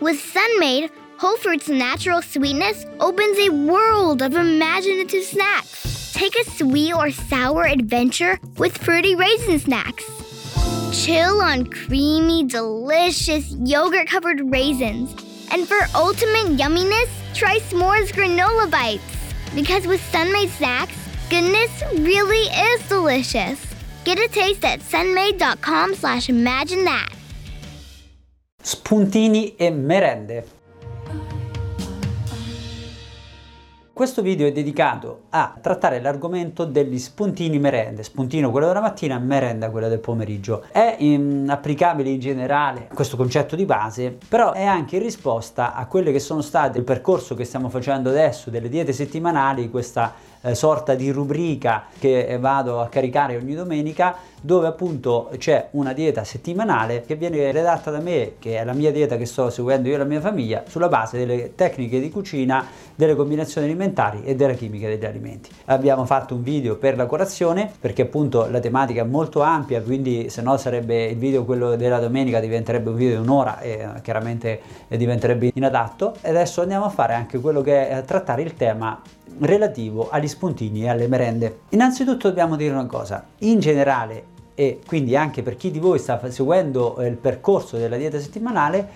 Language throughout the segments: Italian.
With Sunmade, Whole Fruit's natural sweetness opens a world of imaginative snacks. Take a sweet or sour adventure with fruity raisin snacks. Chill on creamy, delicious yogurt covered raisins. And for ultimate yumminess, try s'mores granola bites. Because with Sunmade snacks, goodness really is delicious. Get a taste at sunmade.com slash imagine that. Spuntini e merende. Questo video è dedicato a trattare l'argomento degli spuntini merende, spuntino quello della mattina, merenda quella del pomeriggio. È in, applicabile in generale questo concetto di base, però è anche in risposta a quelle che sono state il percorso che stiamo facendo adesso delle diete settimanali, questa eh, sorta di rubrica che vado a caricare ogni domenica dove appunto c'è una dieta settimanale che viene redatta da me, che è la mia dieta che sto seguendo io e la mia famiglia, sulla base delle tecniche di cucina, delle combinazioni alimentari e della chimica degli alimenti. Abbiamo fatto un video per la colazione perché appunto la tematica è molto ampia, quindi se no sarebbe il video quello della domenica diventerebbe un video di un'ora e eh, chiaramente diventerebbe inadatto. E adesso andiamo a fare anche quello che è trattare il tema relativo agli spuntini e alle merende. Innanzitutto dobbiamo dire una cosa, in generale e quindi anche per chi di voi sta seguendo il percorso della dieta settimanale,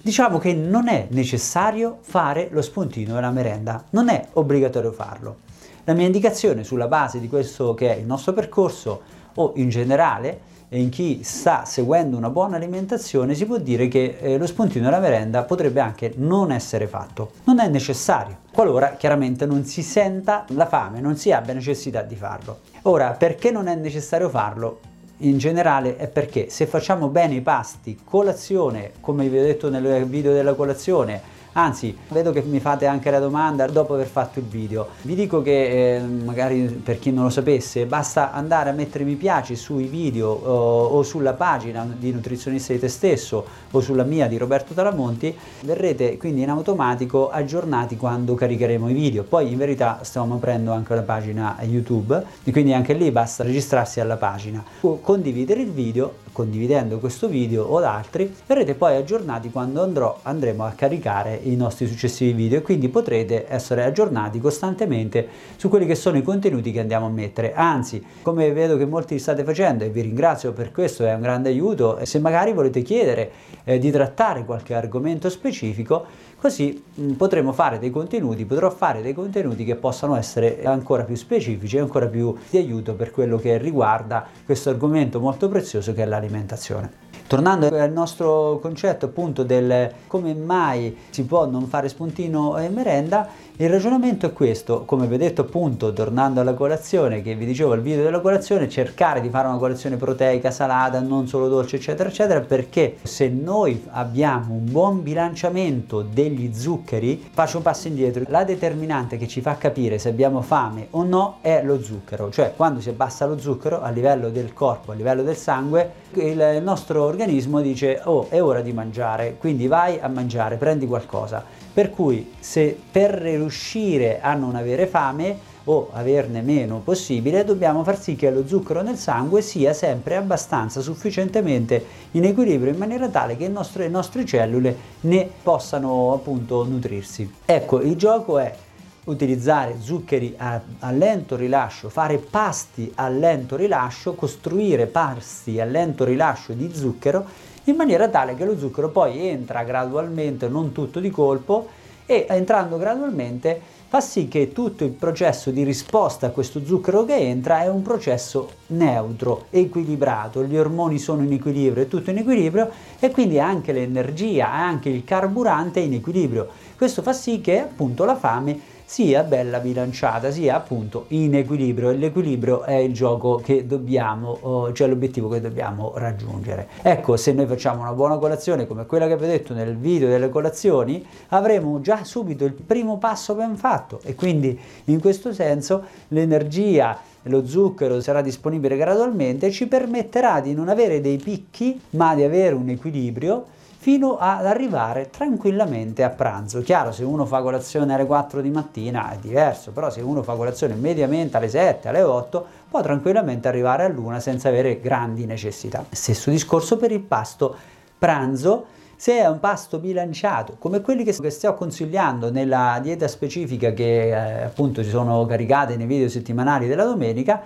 diciamo che non è necessario fare lo spuntino e la merenda, non è obbligatorio farlo. La mia indicazione sulla base di questo che è il nostro percorso o in generale in chi sta seguendo una buona alimentazione si può dire che eh, lo spuntino e la merenda potrebbe anche non essere fatto. Non è necessario, qualora chiaramente non si senta la fame, non si abbia necessità di farlo. Ora, perché non è necessario farlo? in generale è perché se facciamo bene i pasti, colazione, come vi ho detto nel video della colazione, Anzi, vedo che mi fate anche la domanda dopo aver fatto il video. Vi dico che, eh, magari per chi non lo sapesse, basta andare a mettere mi piace sui video o, o sulla pagina di Nutrizionista di te stesso o sulla mia di Roberto Talamonti, verrete quindi in automatico aggiornati quando caricheremo i video. Poi in verità stiamo aprendo anche la pagina YouTube e quindi anche lì basta registrarsi alla pagina o condividere il video condividendo questo video o altri verrete poi aggiornati quando andrò, andremo a caricare i nostri successivi video e quindi potrete essere aggiornati costantemente su quelli che sono i contenuti che andiamo a mettere. Anzi, come vedo che molti state facendo e vi ringrazio per questo, è un grande aiuto, se magari volete chiedere eh, di trattare qualche argomento specifico, così potremo fare dei contenuti, potrò fare dei contenuti che possano essere ancora più specifici e ancora più di aiuto per quello che riguarda questo argomento molto prezioso che è l'alimentazione. Tornando al nostro concetto appunto del come mai si può non fare spuntino e merenda, il ragionamento è questo, come vi ho detto appunto, tornando alla colazione, che vi dicevo al video della colazione, cercare di fare una colazione proteica, salata, non solo dolce, eccetera, eccetera, perché se noi abbiamo un buon bilanciamento degli zuccheri, faccio un passo indietro, la determinante che ci fa capire se abbiamo fame o no è lo zucchero, cioè quando si abbassa lo zucchero a livello del corpo, a livello del sangue, il nostro organismo dice oh è ora di mangiare, quindi vai a mangiare, prendi qualcosa. Per cui se per riuscire a non avere fame o averne meno possibile, dobbiamo far sì che lo zucchero nel sangue sia sempre abbastanza sufficientemente in equilibrio in maniera tale che le nostre cellule ne possano appunto nutrirsi. Ecco, il gioco è utilizzare zuccheri a, a, lento rilascio, fare pasti a lento rilascio, costruire pasti a lento rilascio di zucchero in maniera tale che lo zucchero poi entra gradualmente, non tutto di colpo, e entrando gradualmente fa sì che tutto il processo di risposta a questo zucchero che entra è un processo neutro, equilibrato, gli ormoni sono in equilibrio, è tutto in equilibrio e quindi anche l'energia, anche il carburante è in equilibrio. Questo fa sì che appunto la fame sia bella bilanciata, sia appunto in equilibrio e l'equilibrio è il gioco che dobbiamo, cioè l'obiettivo che dobbiamo raggiungere. Ecco, se noi facciamo una buona colazione come quella che vi ho detto nel video delle colazioni, avremo già subito il primo passo ben fatto e quindi in questo senso l'energia lo zucchero sarà disponibile gradualmente ci permetterà di non avere dei picchi ma di avere un equilibrio fino ad arrivare tranquillamente a pranzo. Chiaro, se uno fa colazione alle 4 di mattina è diverso, però se uno fa colazione mediamente alle 7, alle 8, può tranquillamente arrivare a luna senza avere grandi necessità. Stesso discorso per il pasto pranzo Se è un pasto bilanciato, come quelli che sto consigliando nella dieta specifica che eh, appunto ci sono caricate nei video settimanali della domenica,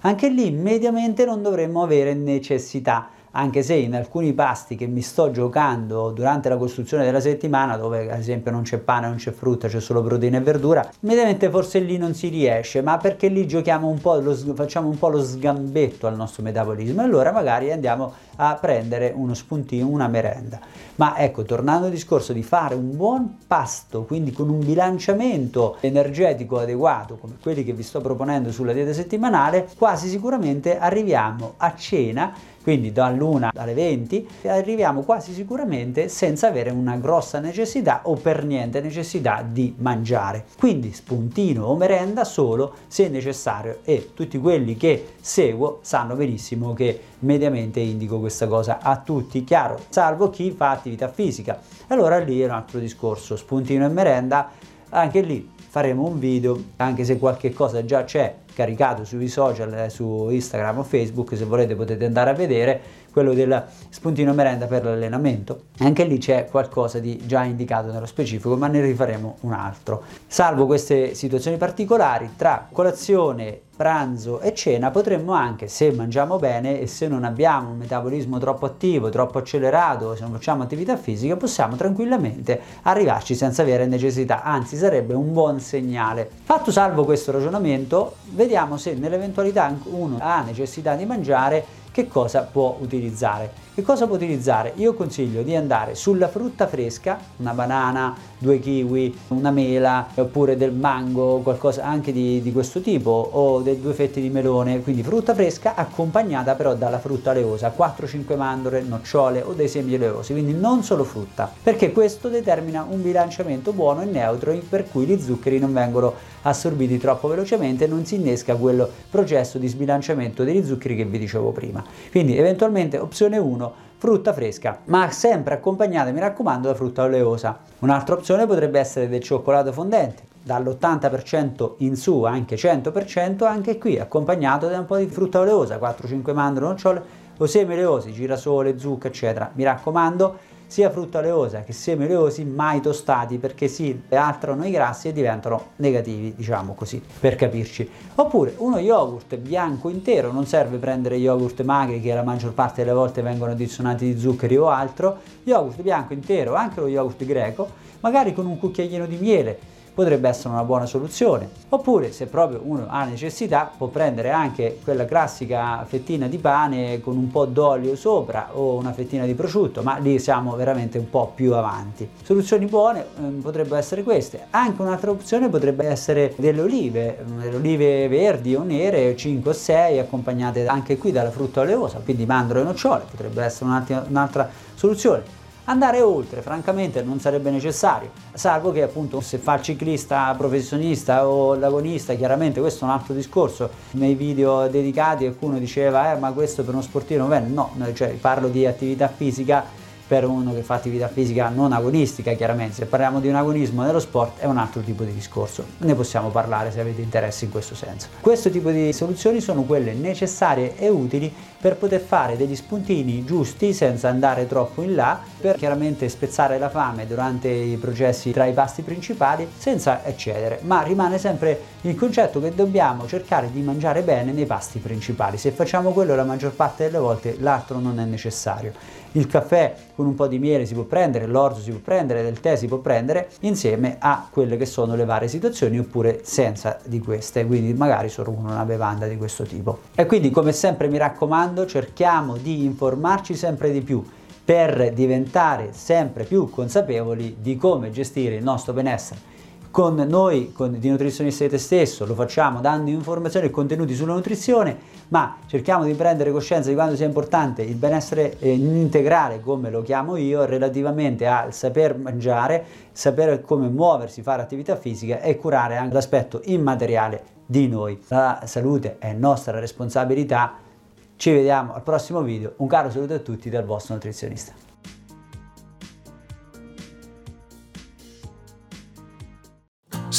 anche lì mediamente non dovremmo avere necessità anche se in alcuni pasti che mi sto giocando durante la costruzione della settimana, dove ad esempio non c'è pane, non c'è frutta, c'è solo proteina e verdura, mediamente forse lì non si riesce, ma perché lì giochiamo un po', lo, facciamo un po' lo sgambetto al nostro metabolismo e allora magari andiamo a prendere uno spuntino, una merenda. Ma ecco, tornando al discorso di fare un buon pasto, quindi con un bilanciamento energetico adeguato, come quelli che vi sto proponendo sulla dieta settimanale, quasi sicuramente arriviamo a cena quindi dall'1 alle 20 arriviamo quasi sicuramente senza avere una grossa necessità o per niente necessità di mangiare. Quindi spuntino o merenda solo se necessario e tutti quelli che seguo sanno benissimo che mediamente indico questa cosa a tutti, chiaro, salvo chi fa attività fisica. Allora lì è un altro discorso, spuntino e merenda, anche lì faremo un video, anche se qualche cosa già c'è caricato sui social, eh, su Instagram o Facebook, se volete potete andare a vedere, quello del spuntino merenda per l'allenamento. Anche lì c'è qualcosa di già indicato nello specifico, ma ne rifaremo un altro. Salvo queste situazioni particolari, tra colazione, pranzo e cena potremmo anche, se mangiamo bene e se non abbiamo un metabolismo troppo attivo, troppo accelerato, se non facciamo attività fisica, possiamo tranquillamente arrivarci senza avere necessità, anzi sarebbe un buon segnale. Fatto salvo questo ragionamento, vediamo se nell'eventualità uno ha necessità di mangiare che cosa può utilizzare. Che cosa può utilizzare? Io consiglio di andare sulla frutta fresca, una banana, due kiwi, una mela, oppure del mango, qualcosa anche di, di questo tipo, o dei due fetti di melone, quindi frutta fresca accompagnata però dalla frutta oleosa, 4-5 mandorle, nocciole o dei semi oleosi, quindi non solo frutta, perché questo determina un bilanciamento buono e neutro per cui gli zuccheri non vengono assorbiti troppo velocemente e non si innesca quel processo di sbilanciamento degli zuccheri che vi dicevo prima. Quindi eventualmente opzione 1 frutta fresca, ma sempre accompagnata, mi raccomando, da frutta oleosa. Un'altra opzione potrebbe essere del cioccolato fondente, dall'80% in su, anche 100%, anche qui accompagnato da un po' di frutta oleosa, 4-5 mandorle, nocciole o semi oleosi, girasole, zucca, eccetera. Mi raccomando, sia frutta oleosa che semi oleosi mai tostati perché si altrano i grassi e diventano negativi, diciamo così, per capirci. Oppure uno yogurt bianco intero, non serve prendere yogurt magri che la maggior parte delle volte vengono addizionati di zuccheri o altro, yogurt bianco intero, anche lo yogurt greco, magari con un cucchiaino di miele potrebbe essere una buona soluzione. Oppure se proprio uno ha necessità può prendere anche quella classica fettina di pane con un po' d'olio sopra o una fettina di prosciutto, ma lì siamo veramente un po' più avanti. Soluzioni buone eh, potrebbero essere queste. Anche un'altra opzione potrebbe essere delle olive, delle olive verdi o nere, 5 o 6 accompagnate anche qui dalla frutta oleosa, quindi mandorle e nocciole, potrebbe essere un'altra soluzione. Andare oltre, francamente, non sarebbe necessario, salvo che appunto se fa il ciclista professionista o l'agonista, chiaramente questo è un altro discorso. Nei video dedicati qualcuno diceva, eh, ma questo per uno sportivo bene, no, cioè parlo di attività fisica per uno che fa attività fisica non agonistica, chiaramente. Se parliamo di un agonismo nello sport è un altro tipo di discorso. Ne possiamo parlare se avete interesse in questo senso. Questo tipo di soluzioni sono quelle necessarie e utili per poter fare degli spuntini giusti senza andare troppo in là, per chiaramente spezzare la fame durante i processi tra i pasti principali senza eccedere, ma rimane sempre il concetto che dobbiamo cercare di mangiare bene nei pasti principali. Se facciamo quello la maggior parte delle volte l'altro non è necessario. Il caffè con un po' di miele si può prendere, l'orzo si può prendere, del tè si può prendere insieme a quelle che sono le varie situazioni oppure senza di queste, quindi magari solo una bevanda di questo tipo. E quindi come sempre mi raccomando cerchiamo di informarci sempre di più per diventare sempre più consapevoli di come gestire il nostro benessere con noi con, di Nutrizionista di te stesso, lo facciamo dando informazioni e contenuti sulla nutrizione, ma cerchiamo di prendere coscienza di quanto sia importante il benessere eh, integrale, come lo chiamo io, relativamente al saper mangiare, sapere come muoversi, fare attività fisica e curare anche l'aspetto immateriale di noi. La salute è nostra responsabilità. Ci vediamo al prossimo video. Un caro saluto a tutti dal vostro nutrizionista.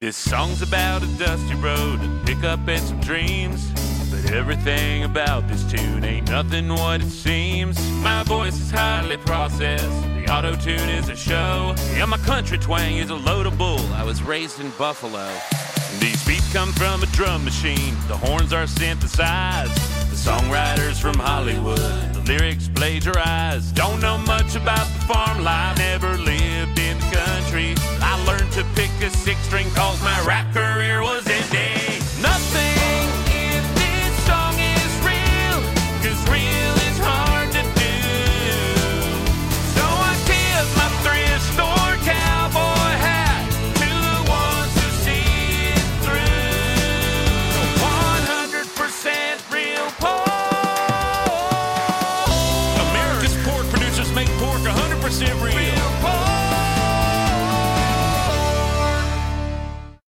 This song's about a dusty road, a pickup and some dreams. But everything about this tune ain't nothing what it seems. My voice is highly processed, the auto tune is a show. Yeah, my country twang is a load of bull. I was raised in Buffalo. These beats come from a drum machine, the horns are synthesized. The songwriters from Hollywood, the lyrics plagiarized. Don't know much about the farm life, never lived in country. I learned to pick a six string cause my rap career was ending.